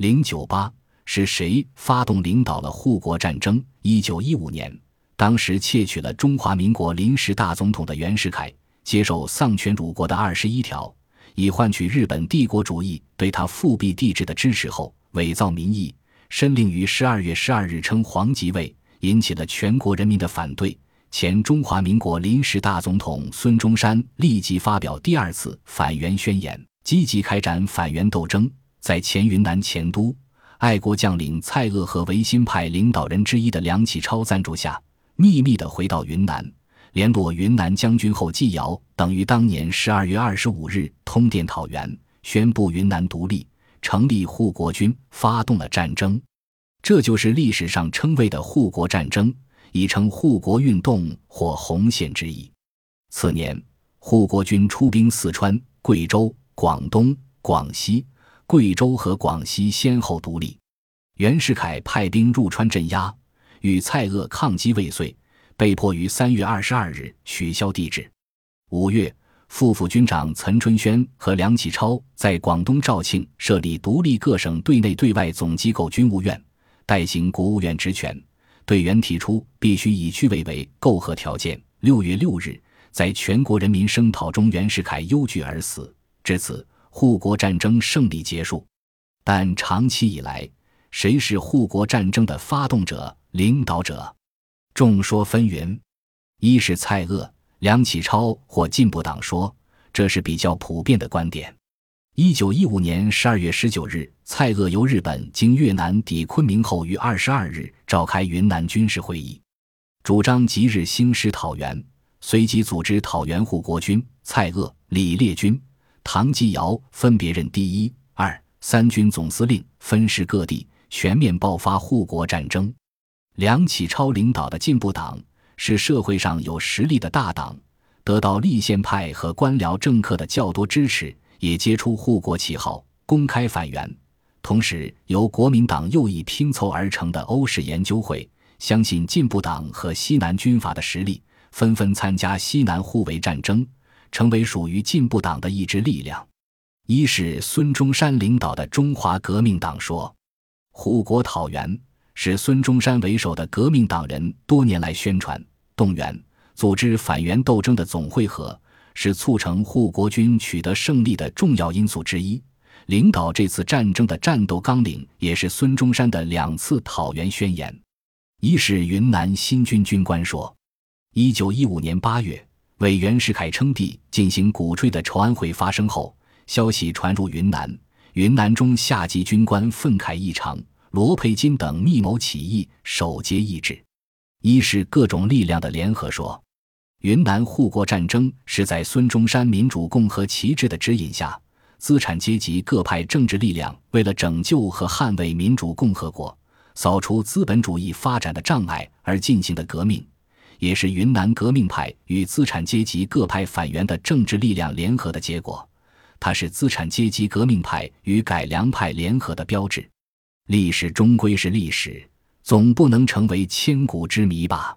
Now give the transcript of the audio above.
零九八是谁发动领导了护国战争？一九一五年，当时窃取了中华民国临时大总统的袁世凯接受丧权辱国的二十一条，以换取日本帝国主义对他复辟帝制的支持后，伪造民意，申令于十二月十二日称皇即位，引起了全国人民的反对。前中华民国临时大总统孙中山立即发表第二次反袁宣言，积极开展反袁斗争。在前云南前都、爱国将领蔡锷和维新派领导人之一的梁启超赞助下，秘密地回到云南，联络云南将军后继尧等，于当年十二月二十五日通电讨袁，宣布云南独立，成立护国军，发动了战争。这就是历史上称谓的护国战争。已称护国运动或红线之一。次年，护国军出兵四川、贵州、广东、广西。贵州和广西先后独立。袁世凯派兵入川镇压，与蔡锷抗击未遂，被迫于三月二十二日取消帝制。五月，副副军长岑春轩和梁启超在广东肇庆设立独立各省对内对外总机构军务院，代行国务院职权。对袁提出必须以区委为媾和条件。六月六日，在全国人民声讨中，袁世凯忧惧而死。至此，护国战争胜利结束。但长期以来，谁是护国战争的发动者、领导者？众说纷纭。一是蔡锷、梁启超或进步党说，这是比较普遍的观点。一九一五年十二月十九日，蔡锷由日本经越南抵昆明后，于二十二日召开云南军事会议，主张即日兴师讨袁，随即组织讨袁护国军。蔡锷、李烈钧、唐继尧分别任第一、二、三军总司令，分师各地，全面爆发护国战争。梁启超领导的进步党是社会上有实力的大党，得到立宪派和官僚政客的较多支持。也揭出护国旗号，公开反袁。同时，由国民党右翼拼凑而成的欧式研究会，相信进步党和西南军阀的实力，纷纷参加西南互为战争，成为属于进步党的一支力量。一是孙中山领导的中华革命党说，护国讨袁是孙中山为首的革命党人多年来宣传、动员、组织反袁斗争的总会合。是促成护国军取得胜利的重要因素之一。领导这次战争的战斗纲领也是孙中山的两次讨袁宣言。一是云南新军军官说，一九一五年八月，为袁世凯称帝进行鼓吹的筹安会发生后，消息传入云南，云南中下级军官愤慨异常，罗佩金等密谋起义，首节意志。一是各种力量的联合说。云南护国战争是在孙中山民主共和旗帜的指引下，资产阶级各派政治力量为了拯救和捍卫民主共和国、扫除资本主义发展的障碍而进行的革命，也是云南革命派与资产阶级各派反袁的政治力量联合的结果。它是资产阶级革命派与改良派联合的标志。历史终归是历史，总不能成为千古之谜吧。